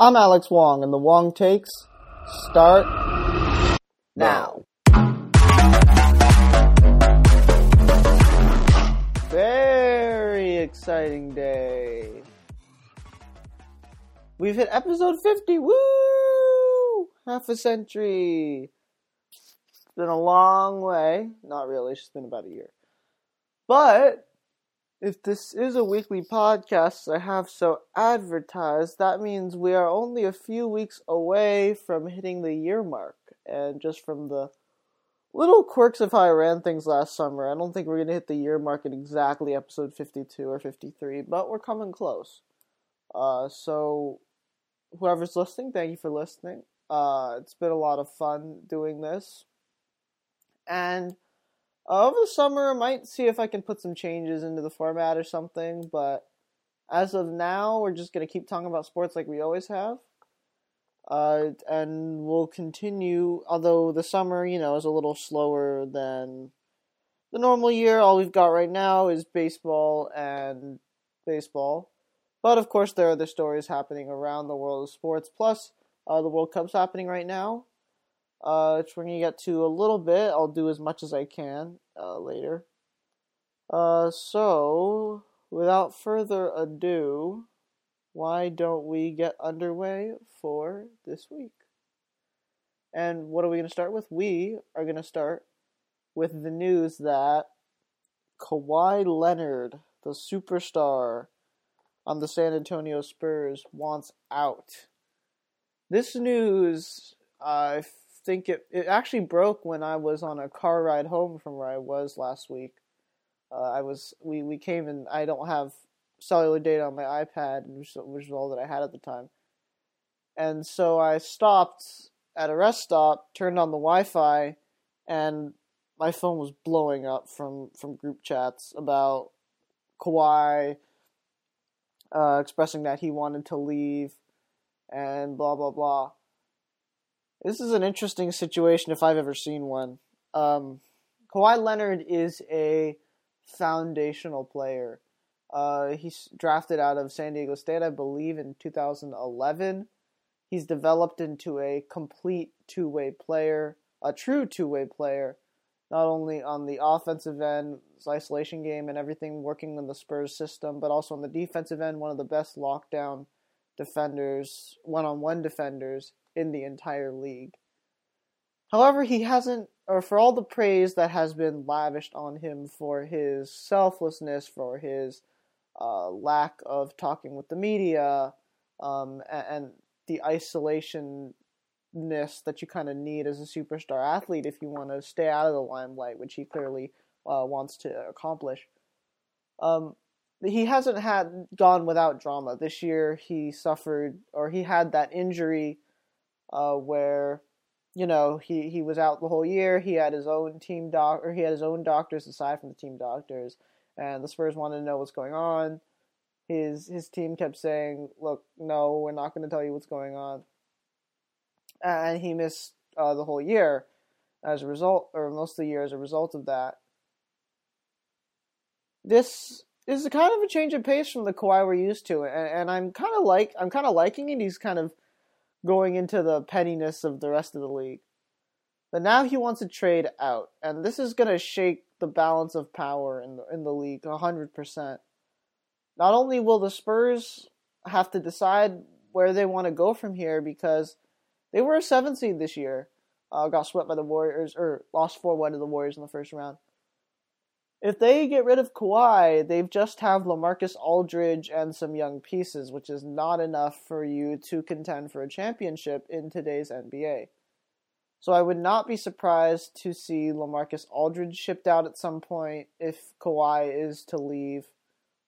I'm Alex Wong, and the Wong takes start now. Very exciting day. We've hit episode 50. Woo! Half a century. It's been a long way. Not really, it's just been about a year. But if this is a weekly podcast I have so advertised, that means we are only a few weeks away from hitting the year mark. And just from the little quirks of how I ran things last summer, I don't think we're going to hit the year mark at exactly episode 52 or 53, but we're coming close. Uh, so, whoever's listening, thank you for listening. Uh, it's been a lot of fun doing this. And over the summer, I might see if I can put some changes into the format or something, but as of now, we're just going to keep talking about sports like we always have. Uh, and we'll continue, although the summer, you know, is a little slower than the normal year. All we've got right now is baseball and baseball. But of course, there are other stories happening around the world of sports. Plus, uh, the World Cup's happening right now uh, which we're gonna get to a little bit. I'll do as much as I can uh, later. Uh, so, without further ado, why don't we get underway for this week? And what are we gonna start with? We are gonna start with the news that Kawhi Leonard, the superstar on the San Antonio Spurs, wants out. This news, I think it it actually broke when I was on a car ride home from where I was last week. Uh, I was we we came and I don't have cellular data on my iPad, which, which was all that I had at the time. And so I stopped at a rest stop, turned on the Wi-Fi, and my phone was blowing up from from group chats about Kawhi uh, expressing that he wanted to leave and blah blah blah. This is an interesting situation if I've ever seen one. Um, Kawhi Leonard is a foundational player. Uh, he's drafted out of San Diego State, I believe, in 2011. He's developed into a complete two way player, a true two way player, not only on the offensive end, his isolation game and everything working in the Spurs system, but also on the defensive end, one of the best lockdown defenders, one on one defenders in the entire league. However, he hasn't, or for all the praise that has been lavished on him for his selflessness, for his uh, lack of talking with the media, um, and, and, the isolationness that you kind of need as a superstar athlete if you want to stay out of the limelight, which he clearly uh, wants to accomplish. Um, he hasn't had gone without drama. This year, he suffered, or he had that injury uh, where you know he he was out the whole year. He had his own team doc, or he had his own doctors aside from the team doctors, and the Spurs wanted to know what's going on. His his team kept saying, "Look, no, we're not going to tell you what's going on," and he missed uh, the whole year as a result, or most of the year as a result of that. This is kind of a change of pace from the Kawhi we're used to, and, and I'm kind of like I'm kind of liking it. He's kind of going into the pettiness of the rest of the league. But now he wants to trade out, and this is going to shake the balance of power in the in the league hundred percent. Not only will the Spurs have to decide where they want to go from here because they were a seven seed this year, uh, got swept by the Warriors or lost four one to the Warriors in the first round if they get rid of Kawhi, they've just have LaMarcus Aldridge and some young pieces, which is not enough for you to contend for a championship in today's NBA. So I would not be surprised to see LaMarcus Aldridge shipped out at some point if Kawhi is to leave.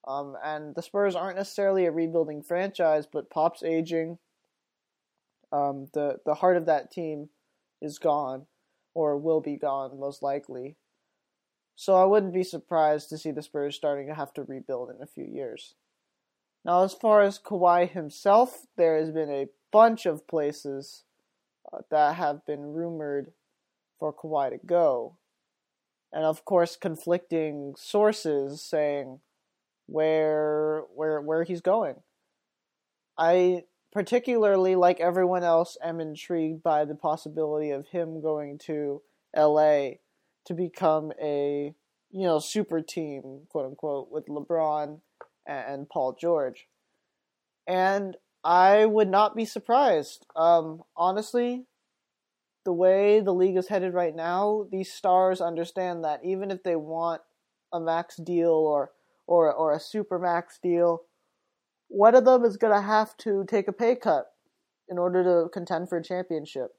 Um, and the Spurs aren't necessarily a rebuilding franchise, but Pop's aging. Um, the the heart of that team is gone, or will be gone most likely. So I wouldn't be surprised to see the Spurs starting to have to rebuild in a few years. Now, as far as Kawhi himself, there has been a bunch of places uh, that have been rumored for Kawhi to go. And of course, conflicting sources saying where where where he's going. I particularly like everyone else, am intrigued by the possibility of him going to LA to become a you know super team, quote unquote, with LeBron and Paul George. And I would not be surprised. Um, honestly, the way the league is headed right now, these stars understand that even if they want a max deal or or or a super max deal, one of them is going to have to take a pay cut in order to contend for a championship.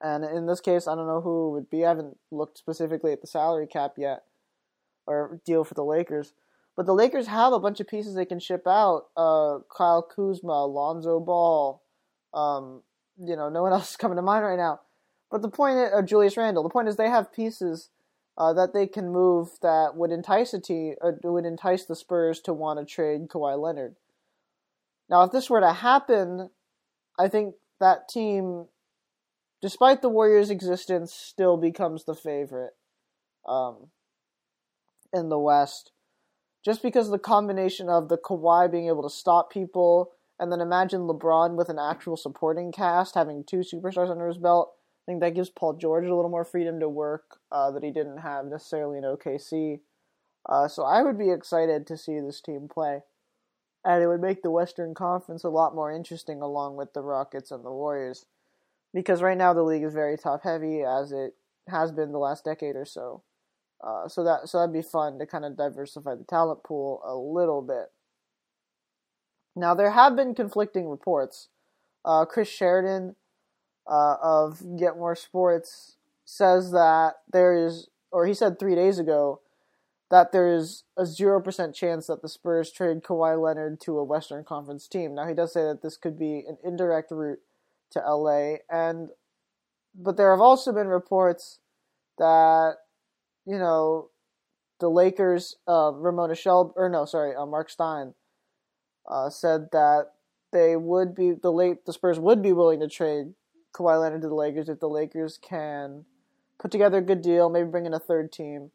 And in this case, I don't know who it would be. I haven't looked specifically at the salary cap yet or deal for the Lakers. But the Lakers have a bunch of pieces they can ship out. Uh, Kyle Kuzma, Lonzo Ball. Um, you know, no one else is coming to mind right now. But the point, is, uh, Julius Randle. The point is, they have pieces uh, that they can move that would entice a team, uh, would entice the Spurs to want to trade Kawhi Leonard. Now, if this were to happen, I think that team, despite the Warriors' existence, still becomes the favorite um, in the West just because the combination of the Kawhi being able to stop people, and then imagine LeBron with an actual supporting cast, having two superstars under his belt. I think that gives Paul George a little more freedom to work uh, that he didn't have necessarily in OKC. Uh, so I would be excited to see this team play. And it would make the Western Conference a lot more interesting along with the Rockets and the Warriors. Because right now the league is very top heavy, as it has been the last decade or so. Uh, so that so that'd be fun to kind of diversify the talent pool a little bit. Now there have been conflicting reports. Uh, Chris Sheridan uh, of Get More Sports says that there is, or he said three days ago, that there is a zero percent chance that the Spurs trade Kawhi Leonard to a Western Conference team. Now he does say that this could be an indirect route to LA, and but there have also been reports that you know, the Lakers, uh, Ramona Shell, or no, sorry, uh, Mark Stein, uh, said that they would be the late the Spurs would be willing to trade Kawhi Leonard to the Lakers if the Lakers can put together a good deal, maybe bring in a third team,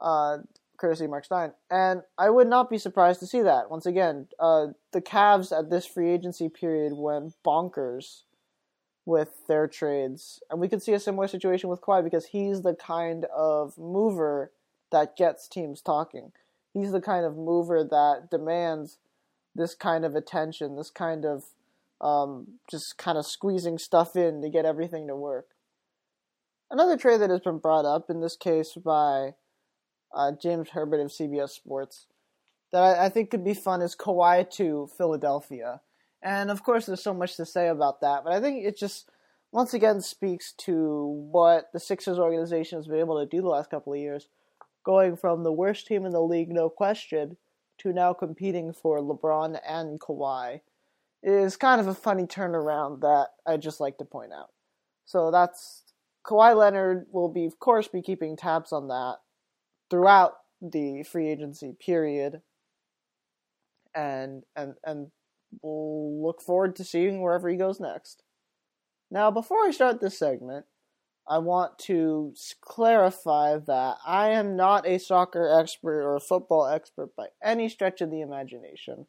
uh, courtesy Mark Stein. And I would not be surprised to see that once again. Uh, the Cavs at this free agency period went bonkers with their trades. And we could see a similar situation with Kawhi because he's the kind of mover that gets teams talking. He's the kind of mover that demands this kind of attention, this kind of um, just kind of squeezing stuff in to get everything to work. Another trade that has been brought up, in this case by uh, James Herbert of CBS Sports, that I, I think could be fun is Kawhi to Philadelphia. And of course, there's so much to say about that, but I think it just once again speaks to what the Sixers organization has been able to do the last couple of years, going from the worst team in the league, no question, to now competing for LeBron and Kawhi. It is kind of a funny turnaround that I just like to point out. So that's Kawhi Leonard will be, of course, be keeping tabs on that throughout the free agency period, and and and we'll look forward to seeing wherever he goes next. Now, before I start this segment, I want to clarify that I am not a soccer expert or a football expert by any stretch of the imagination.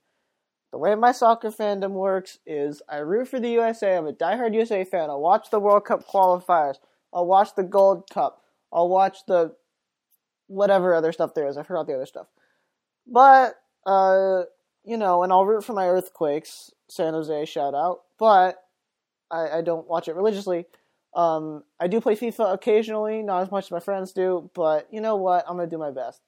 The way my soccer fandom works is I root for the USA. I'm a diehard USA fan. I'll watch the World Cup qualifiers. I'll watch the Gold Cup. I'll watch the whatever other stuff there is. I forgot the other stuff. But uh, you know, and I'll root for my Earthquakes, San Jose shout out, but I, I don't watch it religiously. Um, I do play FIFA occasionally, not as much as my friends do, but you know what? I'm gonna do my best.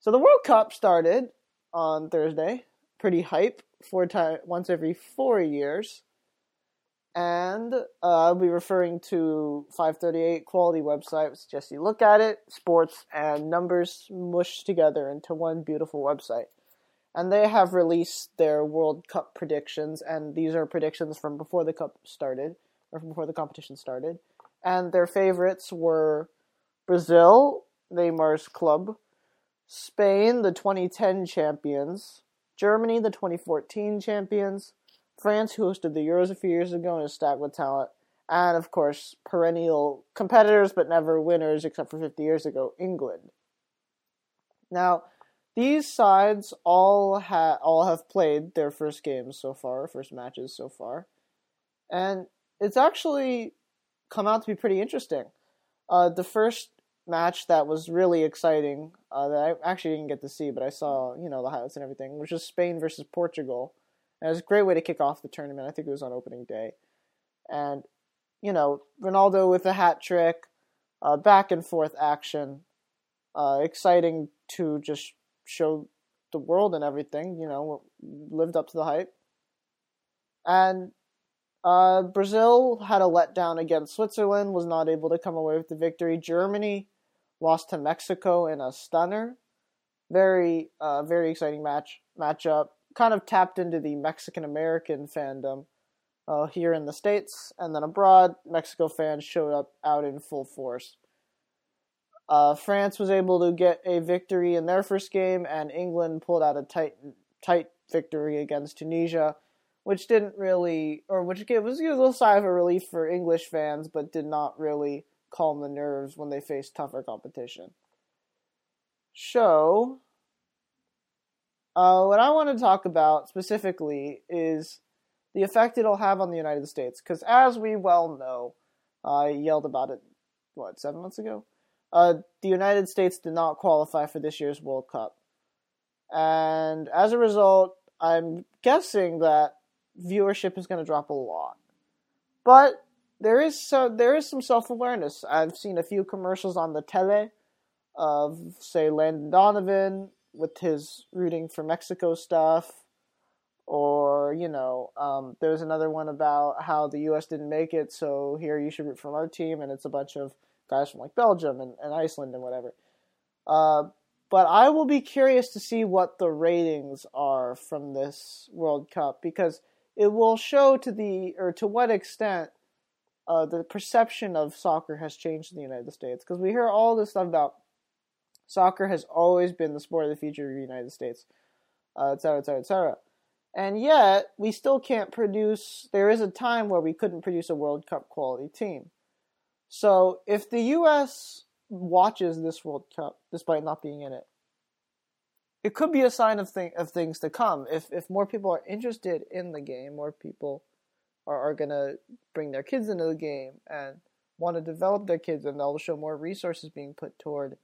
So the World Cup started on Thursday, pretty hype, four times once every four years, and uh, I'll be referring to 538 quality websites. Just you look at it, sports and numbers mushed together into one beautiful website and they have released their World Cup predictions, and these are predictions from before the cup started, or from before the competition started. And their favorites were Brazil, Neymar's club, Spain, the 2010 champions, Germany, the 2014 champions, France, who hosted the Euros a few years ago and is stacked with talent, and of course, perennial competitors but never winners except for 50 years ago, England. Now, these sides all ha- all have played their first games so far, first matches so far, and it's actually come out to be pretty interesting. Uh, the first match that was really exciting uh, that I actually didn't get to see, but I saw you know the highlights and everything, which was Spain versus Portugal. And it was a great way to kick off the tournament. I think it was on opening day, and you know Ronaldo with a hat trick, uh, back and forth action, uh, exciting to just show the world and everything. You know, lived up to the hype, and uh, Brazil had a letdown against Switzerland, was not able to come away with the victory. Germany lost to Mexico in a stunner. Very, uh, very exciting match matchup. Kind of tapped into the Mexican American fandom uh, here in the states, and then abroad, Mexico fans showed up out in full force. Uh, France was able to get a victory in their first game, and England pulled out a tight, tight victory against Tunisia which didn't really, or which gave was a little sigh of a relief for English fans, but did not really calm the nerves when they faced tougher competition. So, uh, what I want to talk about specifically is the effect it'll have on the United States, because as we well know, I yelled about it, what, seven months ago? Uh, the United States did not qualify for this year's World Cup. And as a result, I'm guessing that viewership is going to drop a lot. But there is so there is some self awareness. I've seen a few commercials on the tele of say Landon Donovan with his rooting for Mexico stuff, or you know, um, was another one about how the U.S. didn't make it, so here you should root for our team, and it's a bunch of guys from like Belgium and, and Iceland and whatever. Uh, but I will be curious to see what the ratings are from this World Cup because it will show to the or to what extent uh, the perception of soccer has changed in the United States because we hear all this stuff about soccer has always been the sport of the future of the United States, uh, et cetera, et cetera, et cetera. And yet, we still can't produce. There is a time where we couldn't produce a World Cup quality team. So, if the U.S. watches this World Cup, despite not being in it, it could be a sign of of things to come. If if more people are interested in the game, more people are, are gonna bring their kids into the game and want to develop their kids, and they'll show more resources being put toward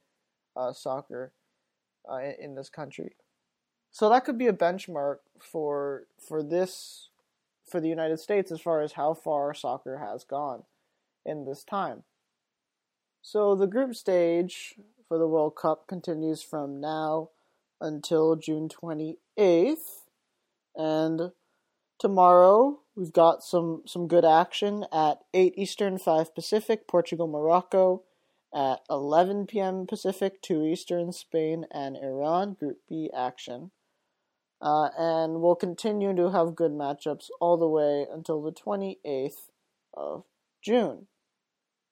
uh, soccer uh, in, in this country. So that could be a benchmark for for this for the United States as far as how far soccer has gone in this time. So the group stage for the World Cup continues from now until June 28th. And tomorrow we've got some, some good action at 8 Eastern, 5 Pacific, Portugal, Morocco. At 11 p.m. Pacific, 2 Eastern, Spain and Iran, Group B action. Uh, and we'll continue to have good matchups all the way until the 28th of June.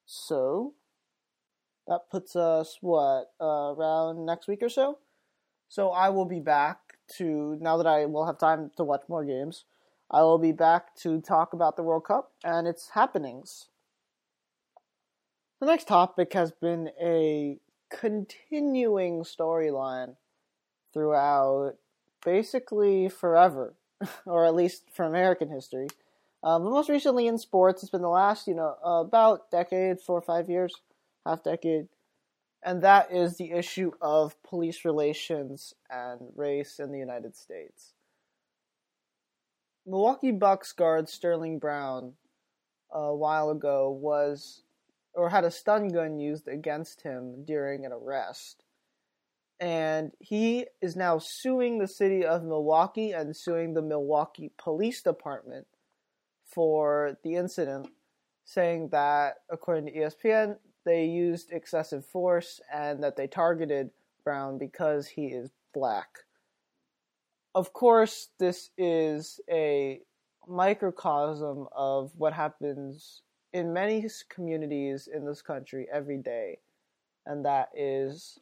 So, that puts us, what, uh, around next week or so? So I will be back to now that I will have time to watch more games. I will be back to talk about the World Cup and its happenings. The next topic has been a continuing storyline throughout basically forever, or at least for American history. Um, but most recently in sports, it's been the last, you know, uh, about decade, four or five years, half decade, and that is the issue of police relations and race in the United States. Milwaukee Bucks guard Sterling Brown a while ago was or had a stun gun used against him during an arrest. And he is now suing the city of Milwaukee and suing the Milwaukee Police Department for the incident, saying that, according to ESPN, they used excessive force and that they targeted Brown because he is black. Of course, this is a microcosm of what happens in many communities in this country every day, and that is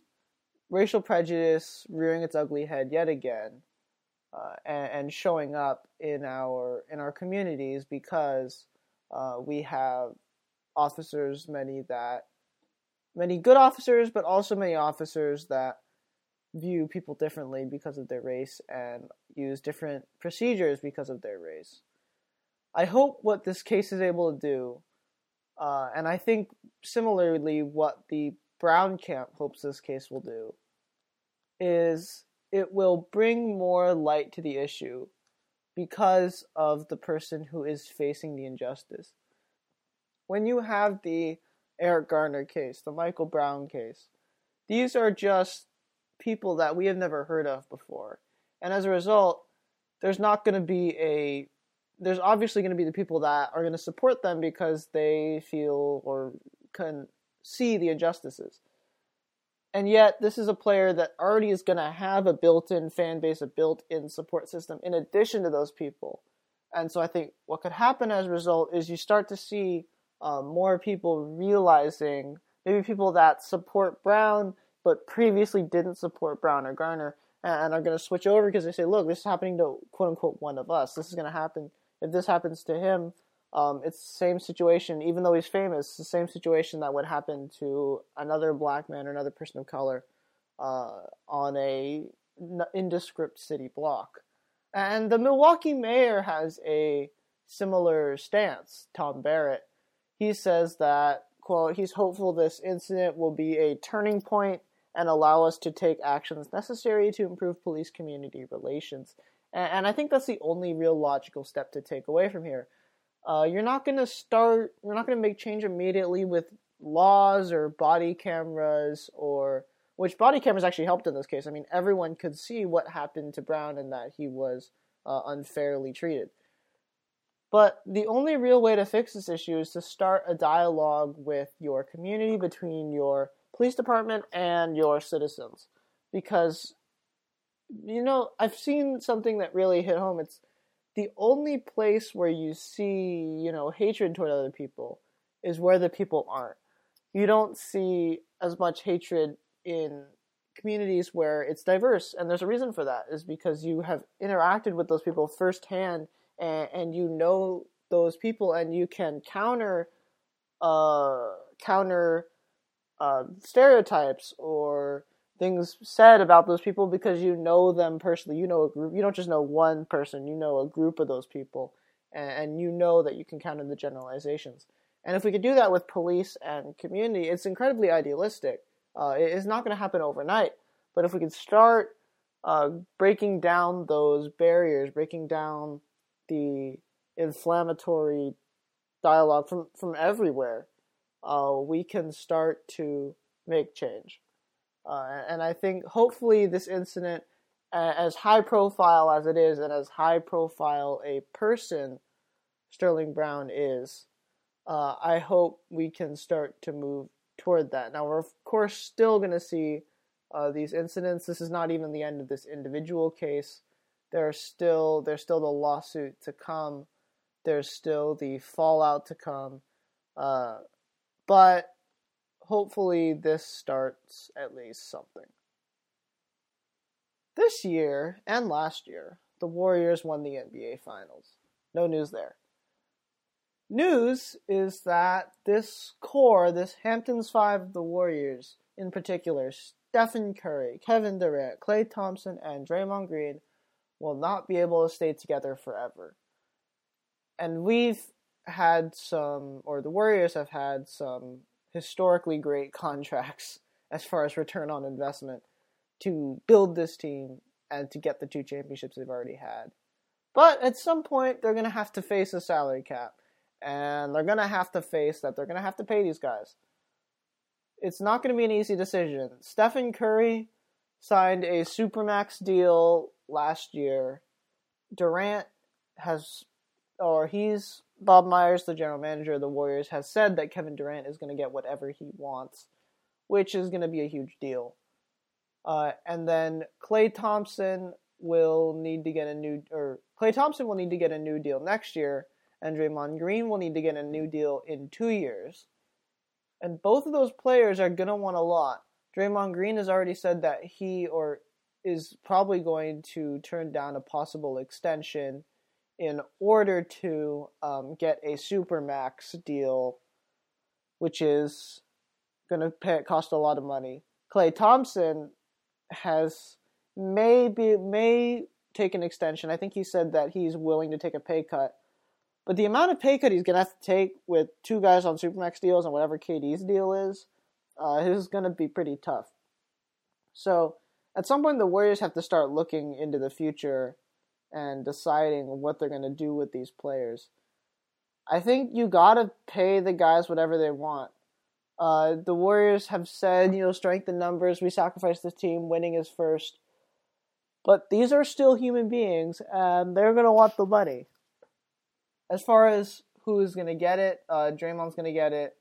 racial prejudice rearing its ugly head yet again, uh, and, and, showing up in our in our communities because uh, we have officers, many that many good officers, but also many officers that view people differently because of their race and use different procedures because of their race. I hope what this case is able to do, uh, and I think similarly what the Brown camp hopes this case will do, is it will bring more light to the issue because of the person who is facing the injustice. When you have the Eric Garner case, the Michael Brown case, these are just people that we have never heard of before. And as a result, there's not going to be a there's obviously going to be the people that are going to support them because they feel or can see the injustices. And yet, this is a player that already is going to have a built in fan base, a built in support system in addition to those people. And so I think what could happen as a result is you start to see um, more people realizing, maybe people that support Brown but previously didn't support Brown or Garner and are going to switch over because they say, look, this is happening to quote unquote one of us. This is going to happen. If this happens to him, um, it's the same situation, even though he's famous, it's the same situation that would happen to another black man or another person of color uh, on a indescript city block. And the Milwaukee mayor has a similar stance, Tom Barrett. He says that, quote, he's hopeful this incident will be a turning point and allow us to take actions necessary to improve police community relations. And, and I think that's the only real logical step to take away from here. Uh, you're not going to start, you're not going to make change immediately with laws or body cameras or which body cameras actually helped in this case. I mean, everyone could see what happened to Brown and that he was uh, unfairly treated. But the only real way to fix this issue is to start a dialogue with your community between your police department and your citizens because you know i've seen something that really hit home it's the only place where you see you know hatred toward other people is where the people aren't. You don't see as much hatred in communities where it's diverse and there's a reason for that is because you have interacted with those people firsthand and, and you know those people and you can counter uh counter uh, stereotypes or things said about those people because you know them personally. You know a group. You don't just know one person. You know a group of those people, and, and you know that you can count in the generalizations. And if we could do that with police and community, it's incredibly idealistic. Uh, it is not going to happen overnight, but if we could start uh, breaking down those barriers, breaking down the inflammatory dialogue from from everywhere, uh, we can start to make change. Uh, and I think hopefully this incident, as high profile as it is, and as high profile a person Sterling Brown is, uh, I hope we can start to move toward that. Now, we're of course still going to see uh, these incidents. This is not even the end of this individual case. There's still there's still the lawsuit to come. There's still the fallout to come. Uh, but hopefully, this starts at least something. This year and last year, the Warriors won the NBA Finals. No news there. News is that this core, this Hamptons Five of the Warriors, in particular, Stephen Curry, Kevin Durant, Klay Thompson, and Draymond Green, will not be able to stay together forever. And we've had some, or the Warriors have had some historically great contracts as far as return on investment to build this team and to get the two championships they've already had. But at some point, they're going to have to face a salary cap. And they're going to have to face that they're going to have to pay these guys. It's not going to be an easy decision. Stephen Curry signed a Supermax deal last year. Durant has, or he's Bob Myers, the general manager of the Warriors, has said that Kevin Durant is going to get whatever he wants, which is going to be a huge deal. Uh, and then Klay Thompson will need to get a new, or Klay Thompson will need to get a new deal next year, and Draymond Green will need to get a new deal in two years. And both of those players are going to want a lot. Draymond Green has already said that he or is probably going to turn down a possible extension in order to um, get a supermax deal, which is going to cost a lot of money. Klay Thompson has maybe may take an extension. I think he said that he's willing to take a pay cut. But the amount of pay cut he's going to have to take with two guys on Supermax deals and whatever KD's deal is, uh, is going to be pretty tough. So at some point, the Warriors have to start looking into the future and deciding what they're going to do with these players. I think you got to pay the guys whatever they want. Uh, the Warriors have said, you know, strength in numbers, we sacrifice the team, winning is first. But these are still human beings, and they're going to want the money. As far as who's going to get it, uh, Draymond's going to get it.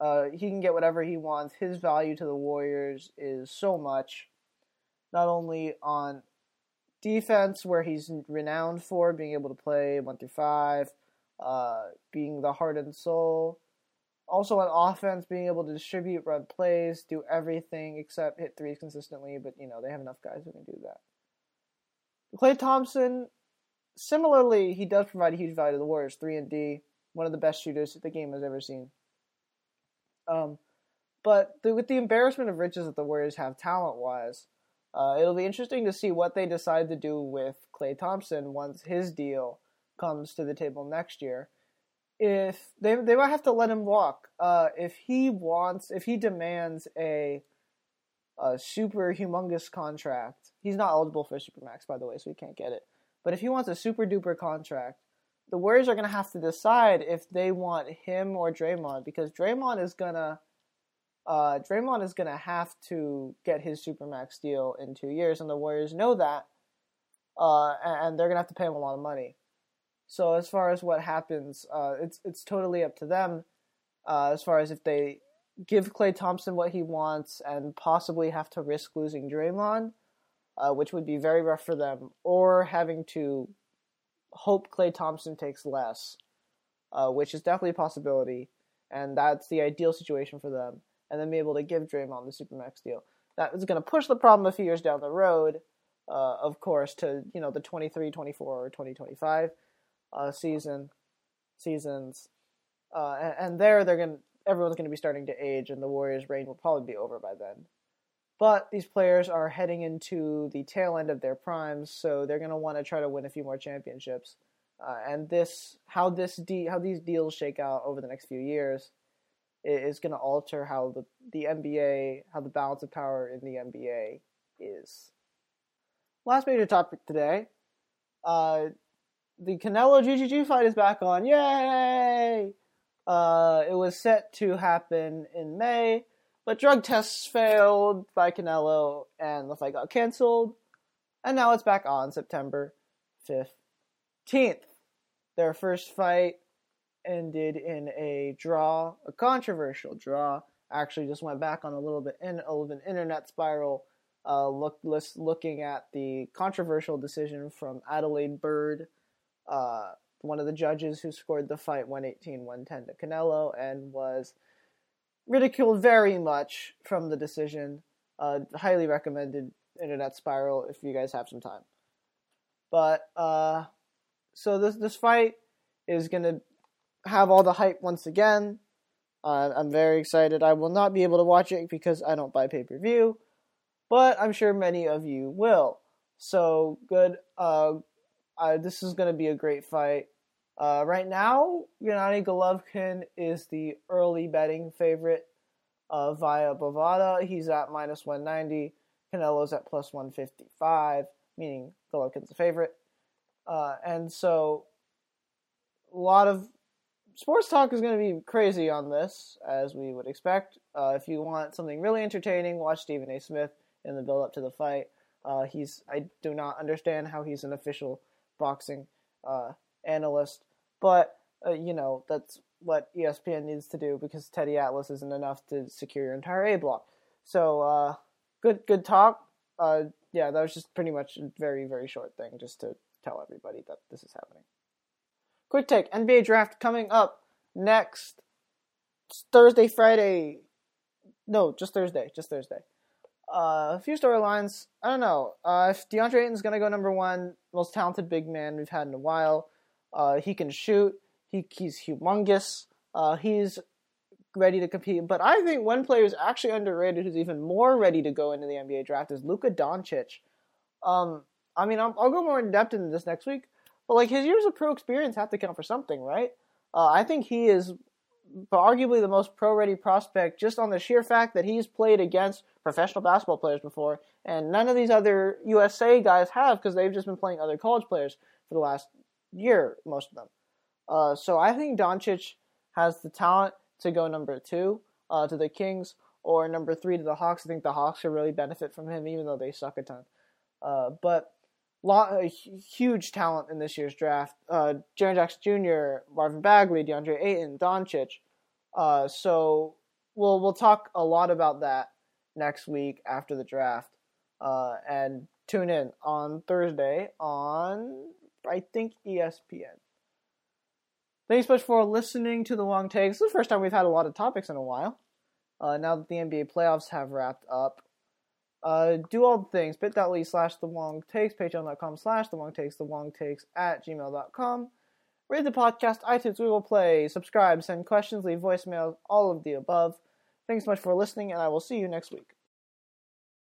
Uh, he can get whatever he wants. His value to the Warriors is so much, not only on defense, where he's renowned for being able to play one through five, uh, being the heart and soul. Also on offense, being able to distribute, run plays, do everything except hit threes consistently. But you know they have enough guys who can do that. Klay Thompson, similarly, he does provide a huge value to the Warriors. Three and D, one of the best shooters the game has ever seen. Um, but the, with the embarrassment of riches that the Warriors have talent wise, uh, it'll be interesting to see what they decide to do with Klay Thompson once his deal comes to the table next year. If they they might have to let him walk. Uh, if he wants, if he demands a a super humongous contract, he's not eligible for supermax, by the way, so he can't get it. But if he wants a super duper contract, the Warriors are going to have to decide if they want him or Draymond because Draymond is gonna uh, Draymond is gonna have to get his supermax deal in two years, and the Warriors know that, uh, and they're gonna have to pay him a lot of money. So as far as what happens, uh, it's it's totally up to them. Uh, as far as if they give Klay Thompson what he wants and possibly have to risk losing Draymond, uh, which would be very rough for them, or having to hope Klay Thompson takes less, uh, which is definitely a possibility, and that's the ideal situation for them. And then be able to give Draymond the supermax deal. That is going to push the problem a few years down the road, uh, of course, to you know the 23, 24, or 2025 uh, season seasons, uh, and, and, there they're going everyone's going to be starting to age, and the Warriors' reign will probably be over by then. But these players are heading into the tail end of their primes, so they're going to want to try to win a few more championships. Uh, and this, how this de- how these deals shake out over the next few years, is going to alter how the the NBA, how the balance of power in the NBA is. Last major topic today. Uh, the Canelo GGG fight is back on. Yay! Uh, it was set to happen in May, but drug tests failed by Canelo and the fight got canceled. And now it's back on September 15th. Their first fight ended in a draw, a controversial draw. Actually, just went back on a little bit in of an internet spiral. Uh, look, looking at the controversial decision from Adalaide Byrd, uh, one of the judges who scored the fight 118 110 to Canelo and was ridiculed very much from the decision. Uh, highly recommended Internet Spiral if you guys have some time. But uh, so this this fight is gonna have all the hype once again. Uh, I'm very excited. I will not be able to watch it because I don't buy pay per view, but I'm sure many of you will. So good. Uh, this is going to be a great fight. Uh, right now, Gennady Golovkin is the early betting favorite uh, via Bovada. He's at minus 190. Canelo's at plus 155, meaning Golovkin's a favorite. Uh, and so, a lot of sports talk is going to be crazy on this, as we would expect. Uh, if you want something really entertaining, watch Stephen A. Smith in the build up to the fight. Uh, he's I do not understand how he's an official boxing uh, analyst, but uh, you know that's what ESPN needs to do because Teddy Atlas isn't enough to secure your entire A block. So uh, good, good talk. Uh, yeah, that was just pretty much a very, very short thing just to tell everybody that this is happening. Quick take: NBA draft coming up next Thursday, Friday. No, just Thursday. Just Thursday. Uh, a few storylines. I don't know. Uh, if DeAndre Ayton's going to go number one, most talented big man we've had in a while. Uh, he can shoot. He, he's humongous. Uh, he's ready to compete. But I think one player who's actually underrated, who's even more ready to go into the NBA draft, is Luka Doncic. Um, I mean, I'll, I'll go more in depth into this next week, but like his years of pro experience have to count for something, right? Uh, I think he is arguably the most pro ready prospect just on the sheer fact that he's played against professional basketball players before, and none of these other USA guys have because they've just been playing other college players for the last year, most of them. Uh, so I think Doncic has the talent to go number two uh, to the Kings or number three to the Hawks. I think the Hawks could really benefit from him, even though they suck a ton. Uh, but lot, a huge talent in this year's draft. Uh, Jaren Jackson Jr., Marvin Bagley, DeAndre Ayton, Doncic. Uh, so we'll we'll talk a lot about that next week after the draft. Uh, and tune in on Thursday on I think ESPN. Thanks so much for listening to the Wong takes. This is the first time we've had a lot of topics in a while. Uh, now that the NBA playoffs have wrapped up, uh, do all the things bit.ly slash the Wong takes, patreon.com slash the Wong takes, the Wong takes at gmail.com. Rate the podcast, iTunes, Google Play, subscribe, send questions, leave voicemails, all of the above. Thanks so much for listening, and I will see you next week.